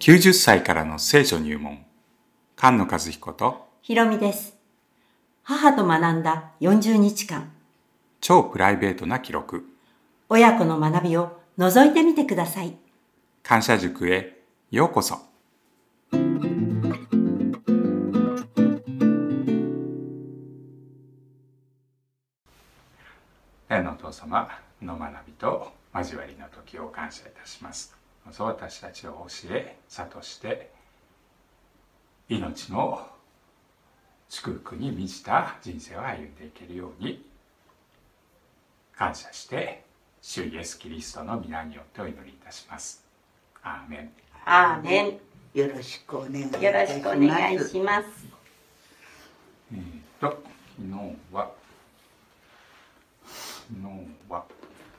90歳からの聖書入門。菅野和彦とひろみです。母と学んだ40日間、超プライベートな記録。親子の学びを覗いてみてください。感謝塾へようこそ。天のお父様の学びと交わりの時を感謝いたしますどうぞ私たちを教え諭して命の祝福に満ちた人生を歩んでいけるように感謝して主イエス・キリストの皆によってお祈りいたしますアーメンアーメよろしくお願いいン。たしよろしくお願いします。えー、と昨日は昨日は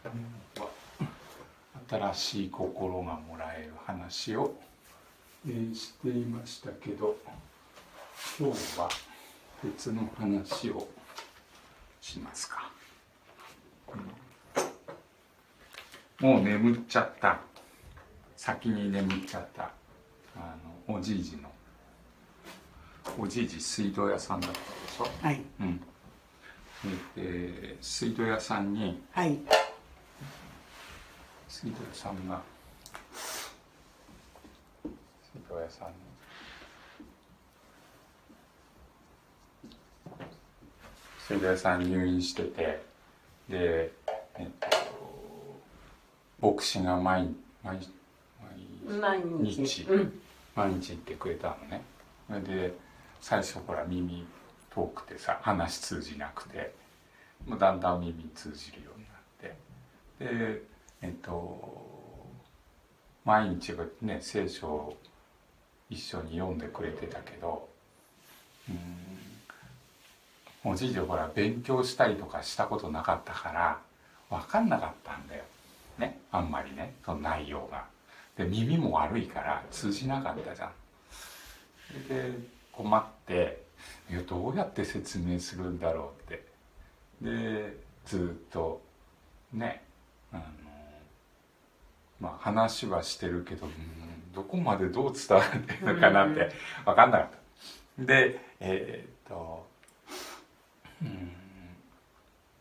昨日は新しい心がもらえる話を、えーしていましたけど今日は別の話をしますか、うん。もう眠っちゃった。先に眠っちゃった。あのおじいじのおじいじ水道屋さんだったでしょ。はい。うん、でで水道屋さんにはい水道屋さんが。水道屋さんに。水道屋さん入院しててで、えっと、牧師が毎毎毎毎日。うん。毎日行ってくれたのね。それで最初ほら耳遠くてさ話通じなくてもうだんだん耳通じるようになって。でえっと毎日がね聖書を一緒に読んでくれてたけどうんおじいちゃんほら勉強したりとかしたことなかったから分かんなかったんだよねあんまりねその内容が。で耳も悪いから通じなかったじゃん。それで困っていやどうやって説明するんだろうってでずっとねあのまあ話はしてるけどうんどこまでどう伝わってるのかなって分かんなかった。でえーっとうん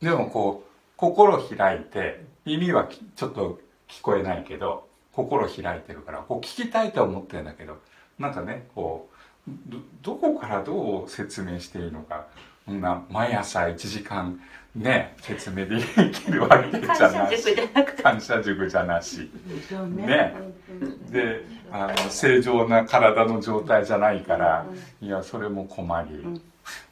でもこう心開いて耳はきちょっと聞こえないけど心開いてるからこう聞きたいと思ってるんだけどなんかねこうどどこからどう説明していいのかな毎朝1時間ね説明できるわけじゃないし。感謝塾じゃなし。ね。ね。であの正常な体の状態じゃないからいやそれも困り。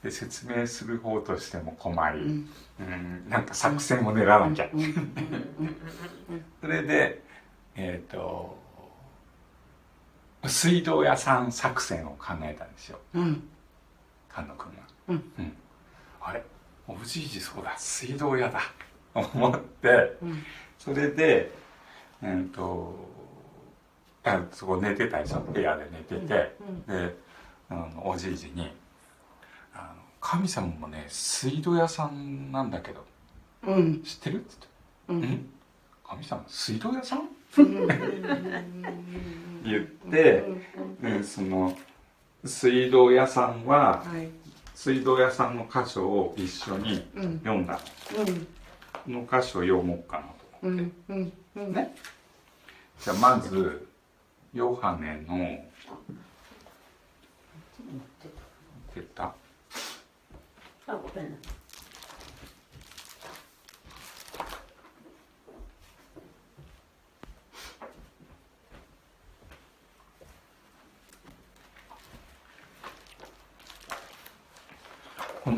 で説明する方としても困り。うん。うん。なんか作戦を練らなきゃ。うん。うん。それでえっ、と水道屋さん作戦を考えたんですよ。うん。菅野君が。うん。あれ？おじいじそうだ水道屋だ。思って。うん。それでえっ、とあそこ寝てたでしょ部屋で寝てて、であのおじいじにあの「神様もね水道屋さんなんだけど。うん。知ってる?」ってうん言って「ん。神様水道屋さん? 」うん。言って、でその水道屋さんははい水道屋さんの箇所を一緒にうん。読んだ。うん。の箇所を読もうかなとう思って、んうんうん。ね。じゃあまずヨハネの出た。あごめんなこ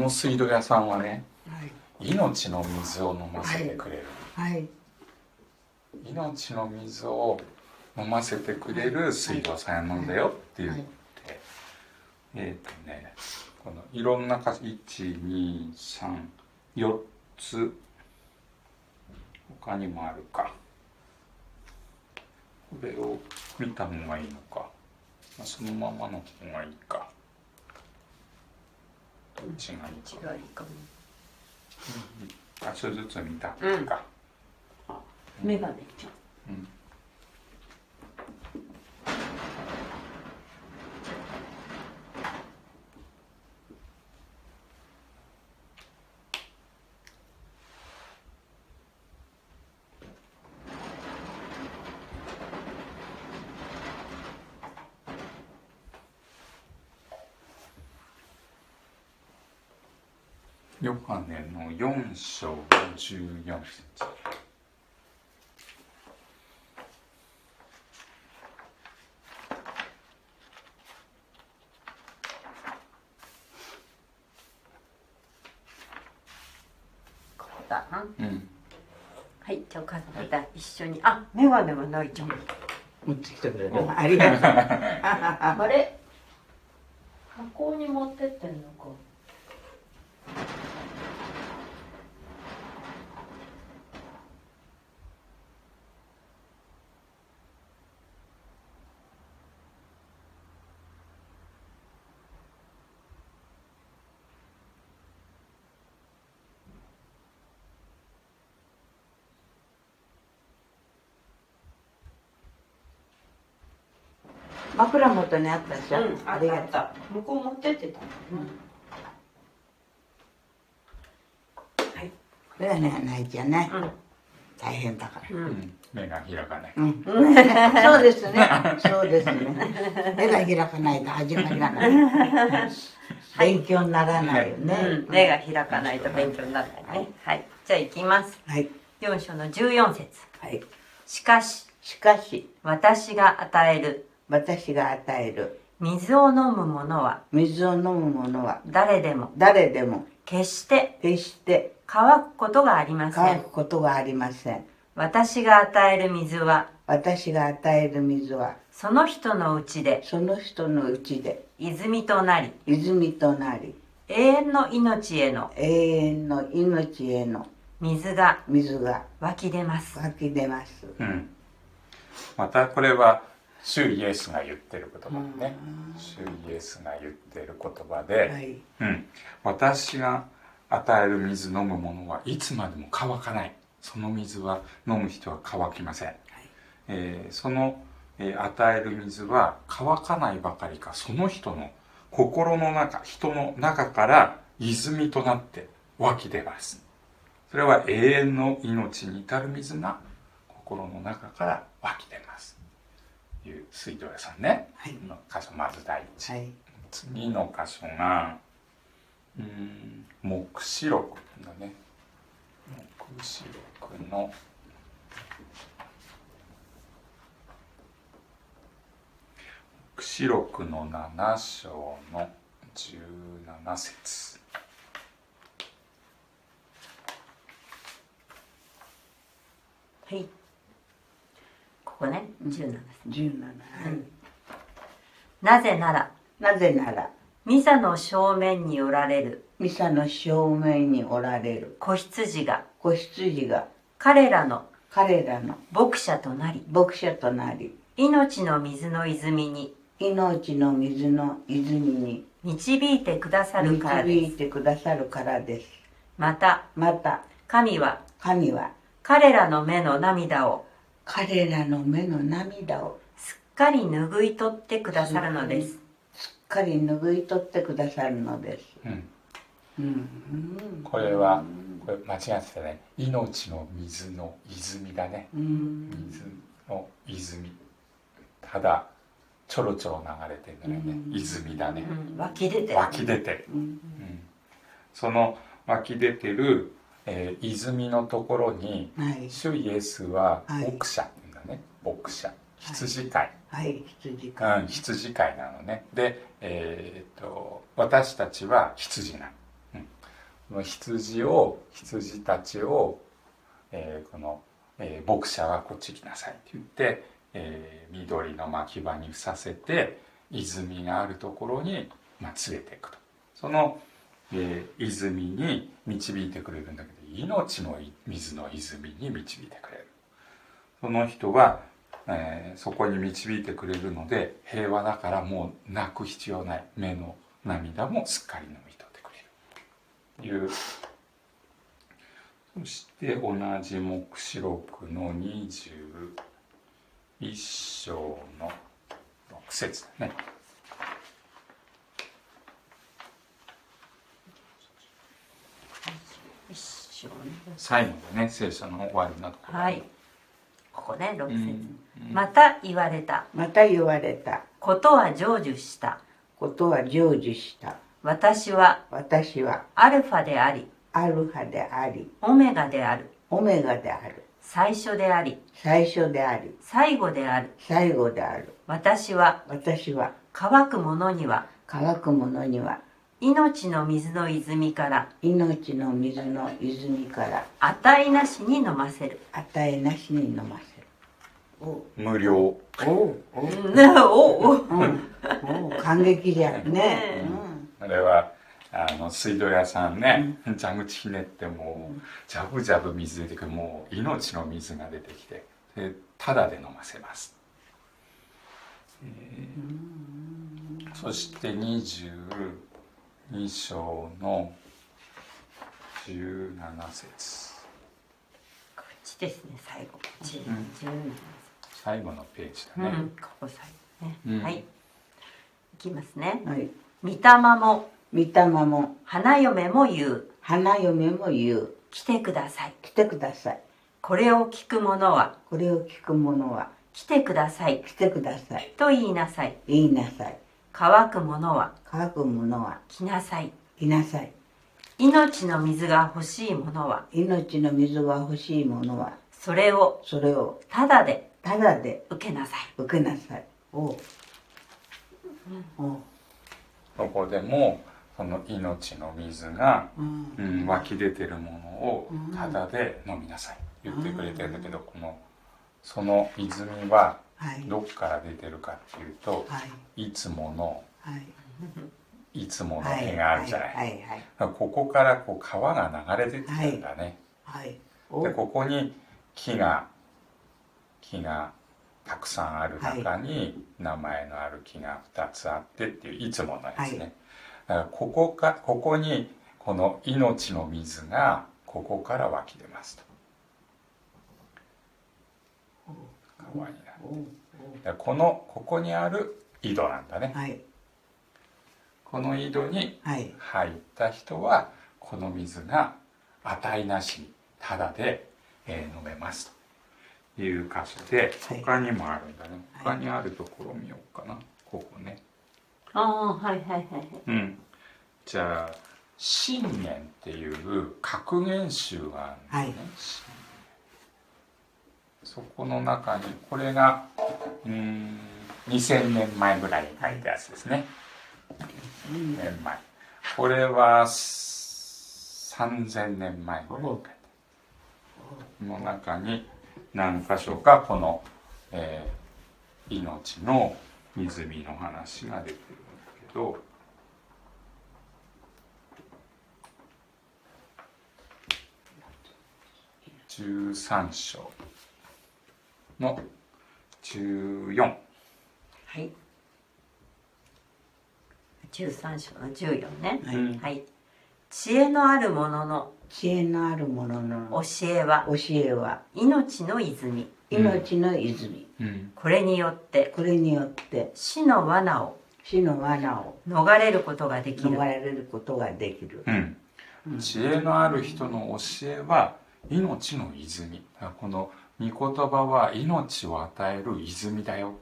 の水道屋さんはねはい。命の水を飲ませてくれる、はい。命の水を飲ませてくれる水道さんなんだよって言って、えっ、とねこのいろんな箇所1234つ他にもあるか。これを見た方がいいのか、まあ、そのままの方がいいかどっちがいいか違いかも。あそれずつ見た。うん。か、メガネちゃん。うんヨハネの4章14節。ここだな。うん。はいじゃあお母さんまた一緒に。あメガネがないじゃん持ってきてくれるありがとう。あれ箱に持ってってんのか枕元にあったでしょ、うんありがとう。向こう持ってってたはい。これはねないじゃんね、うん。大変だから。ううん。ん目が開かない。うん、そうですね。そうですね。目が開かないと始まりがない。勉強にならないよね。うん。目が開かないと勉強にならないね。はい。じゃあ行きます。はい。4章の14節。はい。しかししかし、私が与える私が与える水を飲む者は水を飲む者は誰でも誰でも決して決して乾くことがありません乾くことがありません。私が与える水は私が与える水はその人のうちでその人のうちで泉となり泉となり永遠の命への永遠の命への水が水が湧き出ます湧き出ます。うんまたこれは主イエスが言ってる言葉ね。主イエスが言ってる言葉で、はい。うん、私が与える水飲むものはいつまでも乾かない。その水は飲む人は乾きません、えーその、えー与える水は乾かないばかりかその人の心の中人の中から泉となって湧き出ます。それは永遠の命に至る水が心の中から湧き出ます。という水道屋さんね、はい。の箇所まず第一、はい。次の箇所がうーん黙示録だね。黙示録の黙示録の7章の17節。はいここね17節十七。はい。なぜならなぜならミサの正面におられる。ミサの正面におられる。子羊が。子羊が。彼らの。彼らの。牧者となり。牧者となり。命の水の泉に。命の水の泉に。導いてくださるからです。導いてくださるからです。またまた神は神は彼らの目の涙を彼らの目の涙をすっかり拭い取ってくださるのです。すっかり拭い取ってくださるのです。うん。うん。これはこれ間違ってたね。命の水の泉だね。うん水の泉。ただちょろちょろ流れてるんだよね。うん。泉だね。うん。湧き出てる。湧き出てる、うん。うん。その湧き出てる、えー泉のところにはい。主イエスははい。牧者だね。牧者。羊飼い、はい。羊うかん、羊飼いなのね。で、えーっと私たちは羊なの、うん、この羊を羊たちを、えーこの、えー牧者はこっち来なさいって言って、えー緑の牧場にふさせて泉があるところに、まあ、連れていくと。その、えー泉に導いてくれるんだけど命の水の泉に導いてくれる。その人はえーそこに導いてくれるので平和だからもう泣く必要ない。目の涙もすっかり飲み取ってくれる。という。そして同じ黙示録の21章の6節だね一緒ね最後でね聖書の終わりのところ。はい。ここね6節、うんうん。また言われた。また言われた。ことは成就した。ことは成就した。私は私はアルファであり。アルファであり。オメガである。オメガである。最初であり。最初であり。最後である。最後である。私は私は乾くものには。乾くものには命の水の泉から。命の水の泉から。値なしに飲ませる。値なしに飲ませる。お無料。おおおう。ん おおうん。お感激じゃんね。ねあれはあの水道屋さんね、蛇口ひねってもうジャブジャブ水出てくるもう命の水が出てきてでタダで飲ませます、えーそして22章の17節。こっちですね最後。十うん。十七最後のページうだね、んここ最後ね、うん。はい。いきますね。うんはい。御霊も。御霊も。花嫁も言う。花嫁も言う。来てください。来てください。これを聞く者は。これを聞く者は。来てください。来てください。と言いなさい。言いなさい乾く者は？乾く者は。来なさい。来なさい。命の水が欲しい者は？命の水が欲しい者は。それをそれを。ただでただで。受けなさい。受けなさい。おう。おう。ここでもその命の水が、うん。うん、湧き出てるものをうん。タダで飲みなさい。言ってくれてるんだけどこのその泉ははいどっから出てるかっていうとはい。いつものはい。いつものはい絵があるじゃない、ここからこう川が流れてってるんだね、でここに木が木がたくさんある中に名前のある木が2つあってっていういつものやつね、はい。だからここかここにこの命の水がここから湧き出ますと川になるこのここにある井戸なんだね。はい。この井戸にはい。入った人はこの水が値なしにタダで、えー飲めますと。いう箇所ではい。他にもあるんだね、はい。他にあるところ見ようかな。ここね。ああはいはいはい。うん。じゃあ信玄っていう格言集があるんだね、はいそこの中にこれがうん2000年前ぐらいに書いたやつですね、うん年前。これは3000年前ぐらいに書いた。この中に何箇所かこの、えー命の湖の話が出てるんだけど。13章。の14はい。13章の14ね。はいはい。知恵のある者の知恵のある者の教えは。教えは。命の泉。命の泉。うん。これによって。これによって。死の罠を。死の罠を。逃れることができる。逃れることができる。うん。知恵のある人の教えは命の泉。この御言葉は命を与える泉だよ。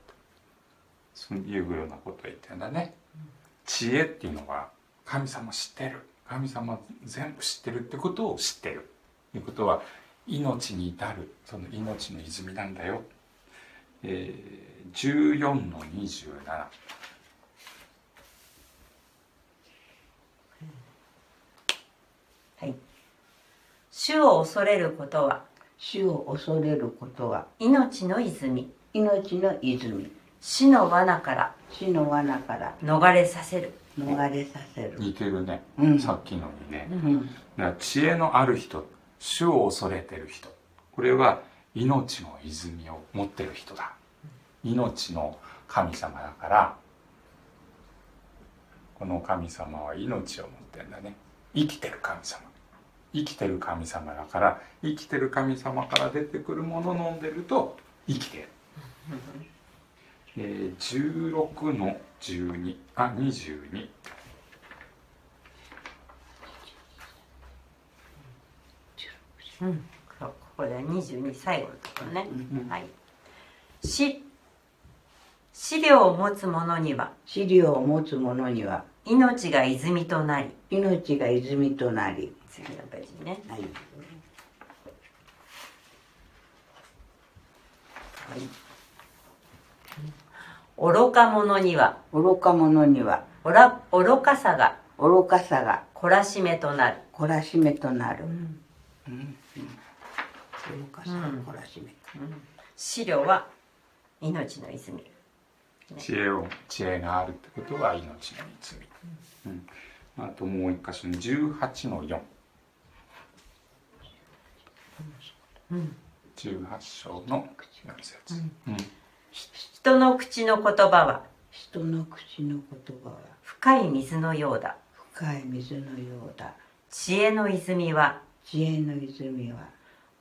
そういうようなことを言ってんだね。知恵っていうのは神様知ってる。神様全部知ってるってことを知ってる。ということは命に至る。その命の泉なんだよ、えー、14の27はい。主を恐れることは。死を恐れることは命の泉。命の泉。死の罠から死の罠から逃れさせる。逃れさせる。似てるね、うん。さっきのにね、うん。だから知恵のある人主を恐れてる人。これは命の泉を持ってる人だ。命の神様だからこの神様は命を持ってんだね。生きてる神様生きてる神様だから生きてる神様から出てくるものを飲んでると生きてる、えー、16の12あ22うん。ここで22最後のところね、はい。死資料を持つ者には資料を持つ者には命が泉となり命が泉となり次のページね。はい。愚か者には。愚か者には。おら愚かさが。愚かさが。懲らしめとなる、懲らしめとなる、うん。うん。愚かさが懲らしめ。資料は命の泉。知恵を知恵があるってことは命の泉、うん。あともう一箇所に18の4、うん18章の4節、うん。人の口の言葉は？人の口の言葉は？深い水のようだ。深い水のようだ。知恵の泉は？知恵の泉は？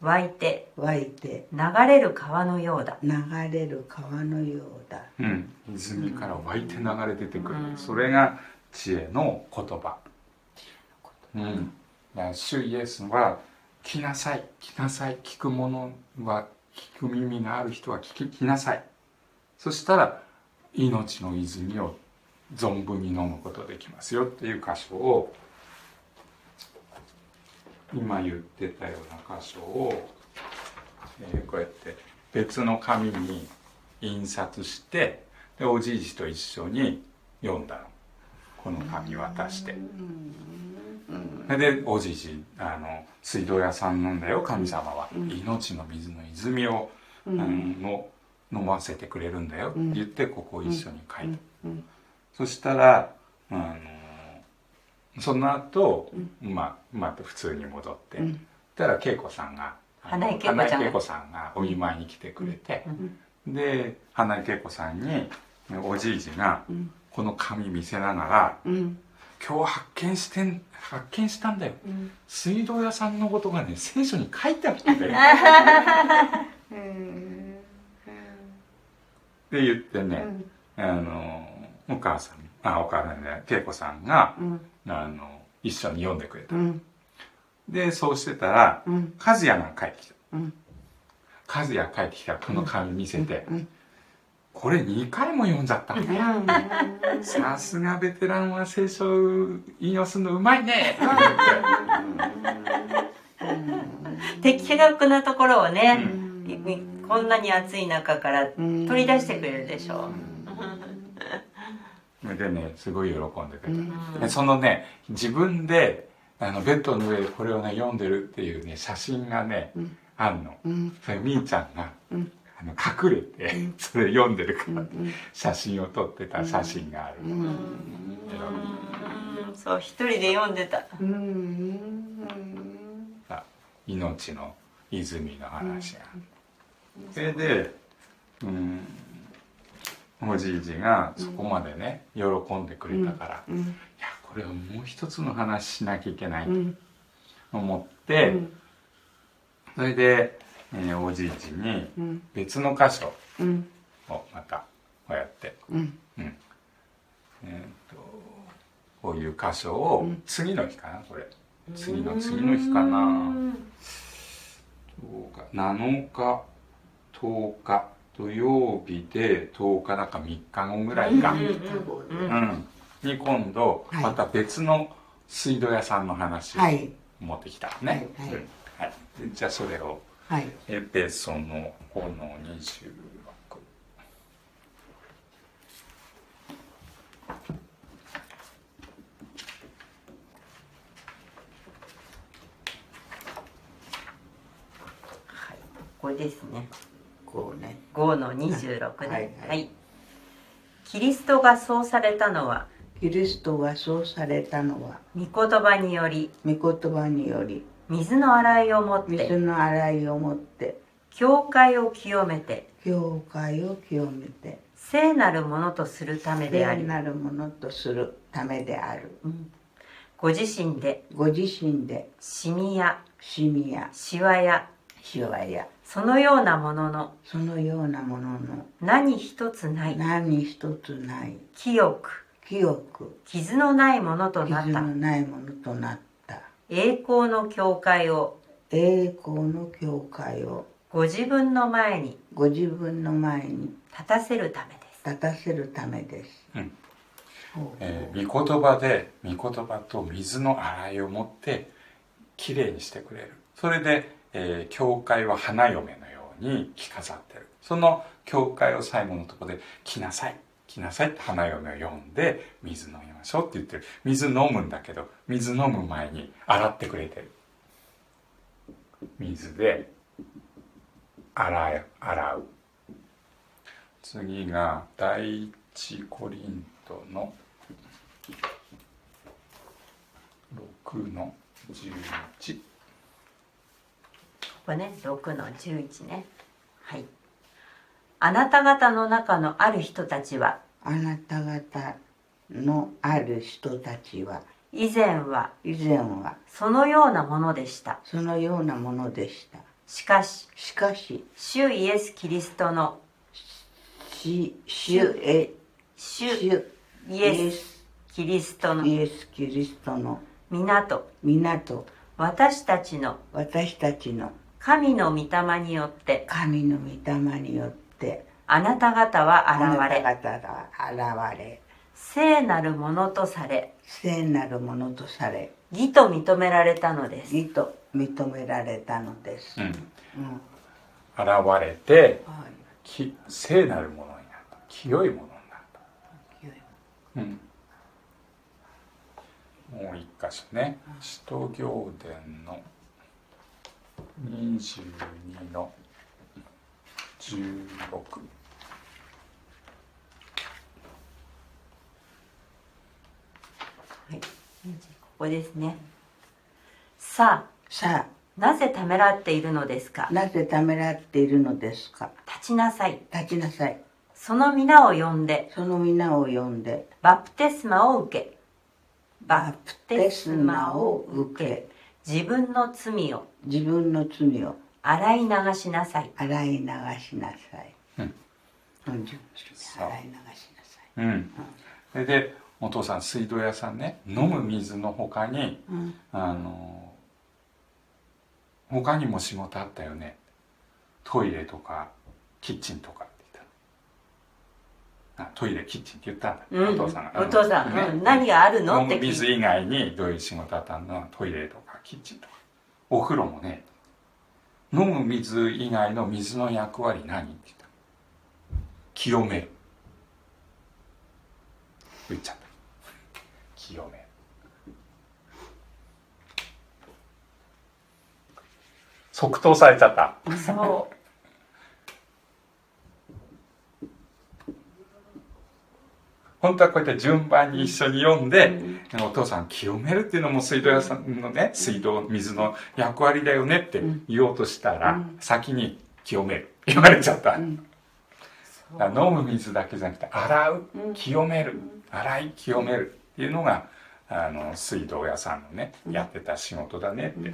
湧いて。湧いて。流れる川のようだ。流れる川のようだ。うん、泉から湧いて流れ出てくる、それが知恵の言葉、うん、主イエスは「来なさい。来なさい。聞くものは聞く耳がある人は聞き来なさい」そしたら命の泉を存分に飲むことできますよっていう箇所を今言ってたような箇所を、えーこうやって別の紙に印刷してでおじいじと一緒に読んだの。この紙渡して。でおじいじあの水道屋さんなんだよ神様は、命の水の泉を、あのの飲ませてくれるんだよ。って言ってここを一緒に書いた、そしたらあのその後、まあまた普通に戻って、そしたら恵子さんがあの花井恵子ちゃんが？花井恵子さんがお見舞いに来てくれて、で花井恵子さんにおじいじがこの紙見せながらうん「今日発見してん発見したんだよ、水道屋さんのことがね聖書に書いてあったんだよ」って言ってね、あのお母さんあお母さんね恵子さんが、あの一緒に読んでくれた、うん。でそうしてたら、うん。和也が帰ってきた、うん。和也帰ってきたらこの紙見せて、これ2回も読んじゃった。ん。だよ、さすがベテランは聖書を引用するのうまいね。的確なところをね、いこんなに暑い中から取り出してくれるでしょそれでねすごい喜んでくれた、でそのね自分であのベッドの上でこれをね読んでるっていうね写真がね、あんの、それみーちゃんが、あの隠れて、それ読んでるから、写真を撮ってた写真がある、うん。そう一人で読んでた。さ命の泉の話が、それでうんおじいじがそこまでね喜んでくれたから、いやこれはもう一つの話しなきゃいけないと思って、それで、えーおじいじに別の箇所をまたこうやって、うん。えーとこういう箇所を次の日かなこれ。次の次の日かな。どうか。7日10日。土曜日で10日だか3日後ぐらいか、うんに今度はい。また別の水道屋さんの話をはい。持ってきたね、はい。はい。うん。はい。でじゃあそれをはい。エペソの5の26はい。これですね。こうね。5の26でははいい。はい。キリストがそうされたのは？キリストがそうされたのは？御言葉により。御言葉により水の洗いをもっ水ての洗いをもって。教会を清めて。教会を清めて。聖なるものとするためであり。聖なるものとするためである。ご自身で。ご自身で。シミや。シミや。シワや。シワや。そのようなものの。そのようなものの。何一つない。何一つない。清く。清く。傷のないものとなった。傷のないものとなった栄光の教会を。栄光の教会を。ご自分の前に。ご自分の前に。立たせるためです。立たせるためです。えー御言葉で御言葉と水の洗いを持ってきれいにしてくれる。それで、えー教会は花嫁のように着飾ってる。その教会を最後のところで「来なさい来なさい」って花嫁を呼んで水飲みましょ？うって言ってる。水飲むんだけど水飲む前に洗ってくれてる。水で洗い洗う。次が第一コリントの6の11ここね6の11ね。はい。あなた方の中のある人たちは？あなた方のある人たちは。以前は以前は。そのようなものでした。そのようなものでした。しかししかし主イエス・キリストのし主え主主イエス・キリストのイエス・キリストの港港私たちの私たちの神の御霊によって神の御霊によってあなた方はあな現れた方が現れ聖なるものとされ聖なるものとされ。義と認められたのです。義と認められたのです、うん。うん。現れてはい。き聖なるものになった。清いものになった。清いうん。もう一箇所ね。使徒行伝の22の16はい、ここですね。ささあ。なぜためらっているのですか？あなぜためらっているのですか？立ちなさい。立ちなさい。その皆を呼んでその皆を呼んで。バプテスマを受け。バプテテススママをを受け。自分の罪を。自分の罪を。洗い流しなさい。洗い流しなさい、うん。うん、自分そう洗い流しなさい。うん。それでお父さん水道屋さんね。飲む水の他にうん。あの他にも仕事あったよね。トイレとかキッチンとか。って言ったあトイレキッチンって言ったんだ、うん。お父さんが。お父さん、ねうん。何があるの？飲って水以外にどういう仕事あったの？トイレとかキッチンとか。お風呂もね。飲む水以外の水の役割何？って言った。清める。言っちゃった清め。る即答されちゃった。そう。本当はこうやって順番に一緒に読んで、お父さん清めるっていうのも水道屋さんのね水道水の役割だよねって言おうとしたら、うん。先に清める。言われちゃった、ん。だから飲む水だけじゃなくて洗う。うん。清める。洗い清めるいうのがあの水道屋さんのねやってた仕事だねって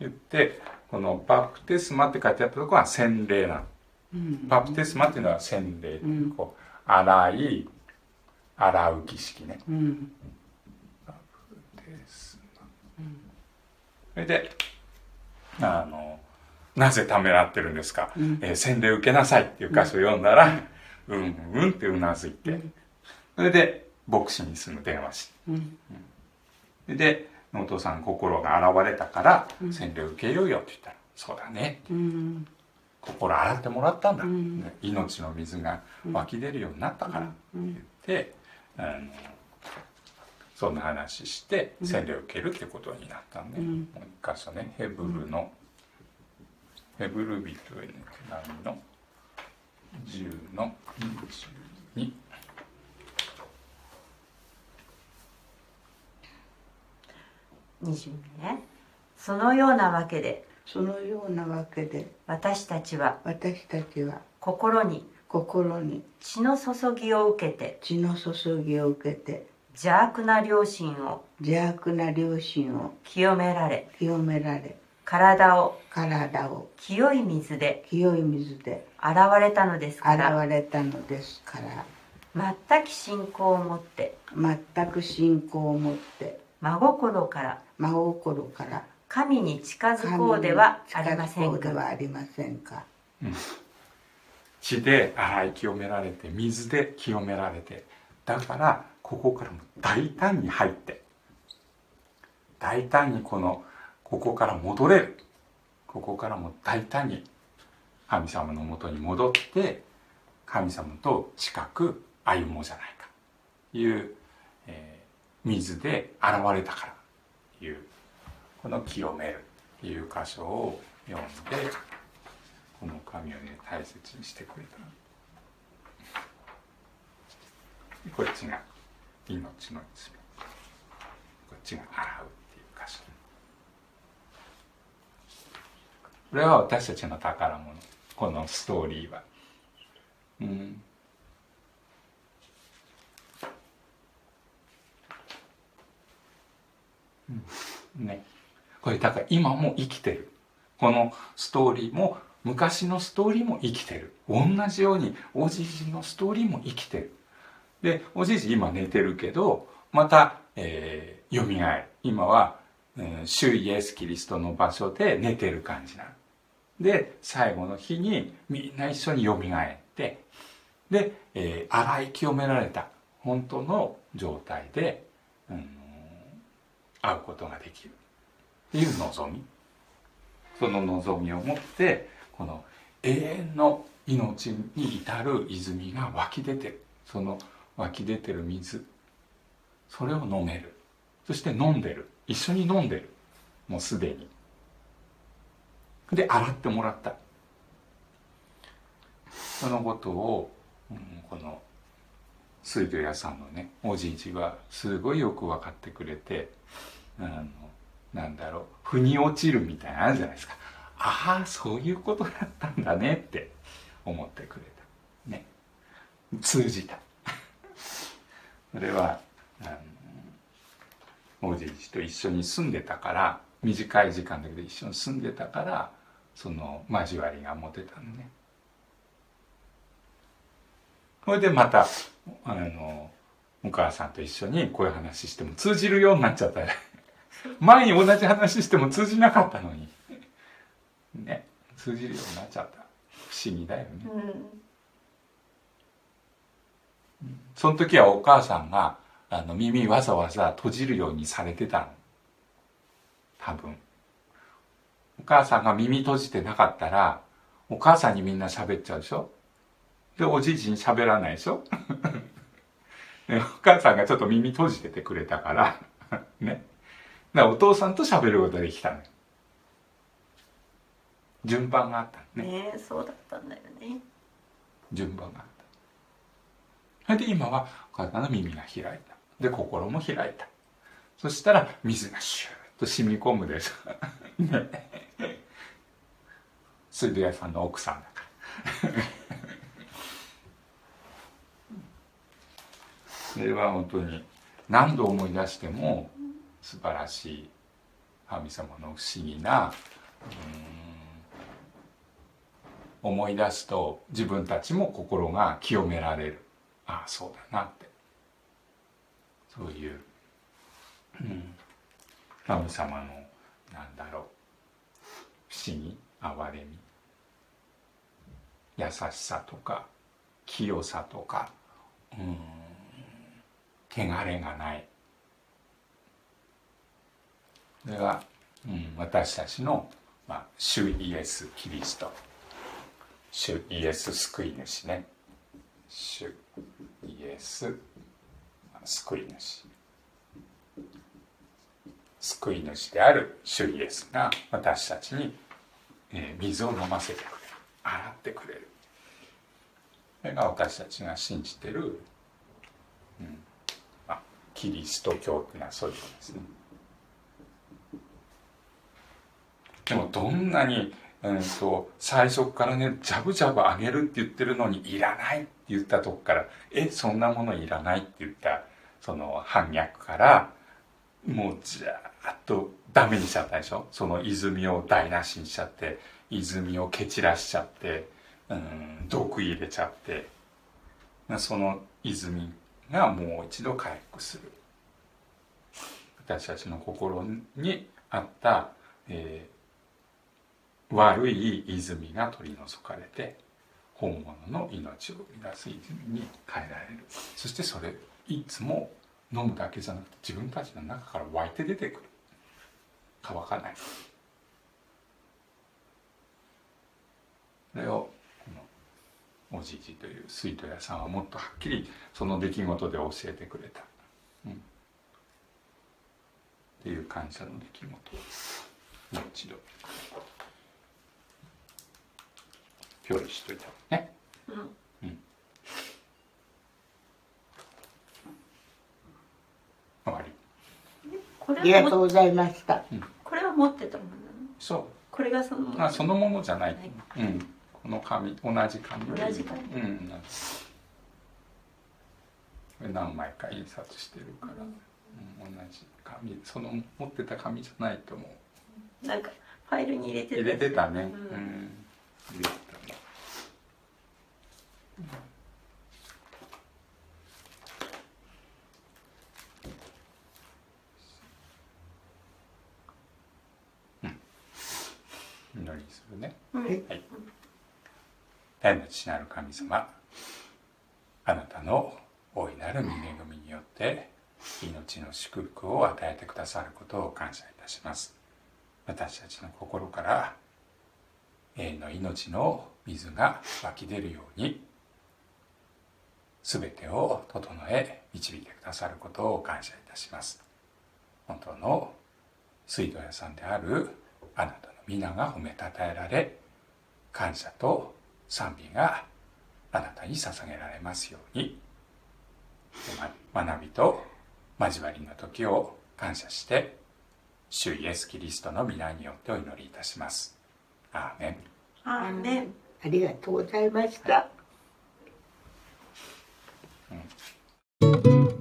言ってこのバプテスマって書いてあったところは洗礼なの。うん。バプテスマっていうのは洗礼、んこう洗い洗う儀式ね。うん。それであのなぜためらってるんですか、うん。えー洗礼受けなさいっていう箇所を読んだら、うん、うんってうなずいて、それで牧師にすぐ電話し。てうん。それでお父さん心が現れたから洗礼受けようよって言ったら、そうだね。うん。心洗ってもらったんだ、命の水が湧き出るようになったからって言って、あのそんな話して洗礼を受けるってことになったんで、うん。もう一箇所ねヘブルの、ヘブル人への手紙の10の22 20ね。そのようなわけでそのようなわけで私たちは私たちは心に心に血の注ぎを受けて血の注ぎを受けて邪悪な良心を邪悪な良心を清められ清められ体を体を清い水で清い水で洗われたのですから現れたのですから全く信仰を持って全く信仰を持って真心から真心から。神に近づこうではありません神に近づこうではかありませんか？血で洗い清められて水で清められて。だからここからも大胆に入って。大胆にこのここから戻れる。ここからも大胆に神様のもとに戻って神様と近く歩もうじゃないか。という、えー、水で現れたから。というこの「清める」という箇所を読んでこの神をね大切にしてくれたこっちが命の罪こっちが洗うっていう箇所これは私たちの宝物。このストーリーは。うん。ね。これだから今も生きてる。このストーリーも昔のストーリーも生きてる。同じようにおじいじのストーリーも生きてる。でおじいじ今寝てるけどまた、えー、蘇る。今は、えー、主イエス・キリストの場所で寝てる感じなの。で最後の日にみんな一緒に蘇ってで、えー、洗い清められた本当の状態で、うん、会うことができる。っていう望み。その望みを持ってこの永遠の命に至る泉が湧き出てるその湧き出てる水それを飲める。そして飲んでる。一緒に飲んでる。もうすでに。で洗ってもらった。そのことを、うん、この水魚屋さんのねおじいじはすごいよく分かってくれてあのなんだろう腑に落ちるみたいなのあるじゃないですか。ああそういうことだったんだねって思ってくれた。ね。通じた。それはあのおじいじと一緒に住んでたから短い時間だけど一緒に住んでたからその交わりが持てたのね。それでまたあのお母さんと一緒にこういう話しても通じるようになっちゃった 前に同じ話しても通じなかったのに。ね通じるようになっちゃった。不思議だよね、うん、その時はお母さんがあの耳わざわざ閉じるようにされてたの。多分。お母さんが耳閉じてなかったらお母さんにみんな喋っちゃうでしょ？でおじいじに喋らないでしょ？お母さんがちょっと耳閉じててくれたから。ね。だからお父さんと喋ることができたの順番があったね。ねそうだったんだよね。順番があった。それで今はお母さんの耳が開いた。で心も開いた。そしたら水がシューッと染み込むでしょ。ね。水道屋さんの奥さんだからそれは本当に何度思い出しても素晴らしい神様の不思議な思い出すと自分たちも心が清められる。ああそうだなって。そういう、うん、神様のなんだろう不思議憐れみ。優しさとか清さとかうん。汚れがない。それが、うん、私たちの、まあ、主イエス・キリスト。主イエス救い主ね。主イエス救い主。救い主である主イエスが私たちに、えー、水を飲ませてくれる。洗ってくれる。それが私たちが信じてる、うん、キリスト教っていうのはそういうことですね。でもどんなにうんと最初からねジャブジャブあげるって言ってるのにいらないって言ったとこからえそんなものいらないって言ったその反逆からもうじゃーっとダメにしちゃったでしょ？その泉を台無しにしちゃって泉を蹴散らしちゃってうん毒入れちゃってその泉がもう一度回復する。私たちの心にあった、えー悪い泉が取り除かれて本物の命を生み出す泉に変えられる。そしてそれいつも飲むだけじゃなくて自分たちの中から湧いて出てくる。乾かないそれをこのおじいじという水戸屋さんはもっとはっきりその出来事で教えてくれた、うん、っていう感謝の出来事です。もう一度。表示しといたね。うん。終わり。こありがとうございました。これは持ってたものなの？そう。これがそのもの。まあそのものじゃない、はい。うん、この紙同じ紙。同じ紙。うん何枚か印刷してるから、うん、同じ紙。その持ってた紙じゃないと思う。なんかファイルに入れて入れてたね、ううん。ん、入れてたね。うん。祈りするね。はい。天の父なる神様、あなたの大いなる御恵みによって命の祝福を与えてくださることを感謝いたします。私たちの心から永遠の命の水が湧き出るように全てを整え導いてくださることを感謝いたします。本当の水道屋さんであるあなたの皆が褒めたたえられ感謝と賛美があなたに捧げられますようにま学びと交わりの時を感謝して主イエス・キリストの皆によってお祈りいたします。アーメンアーメンありがとうございました。うん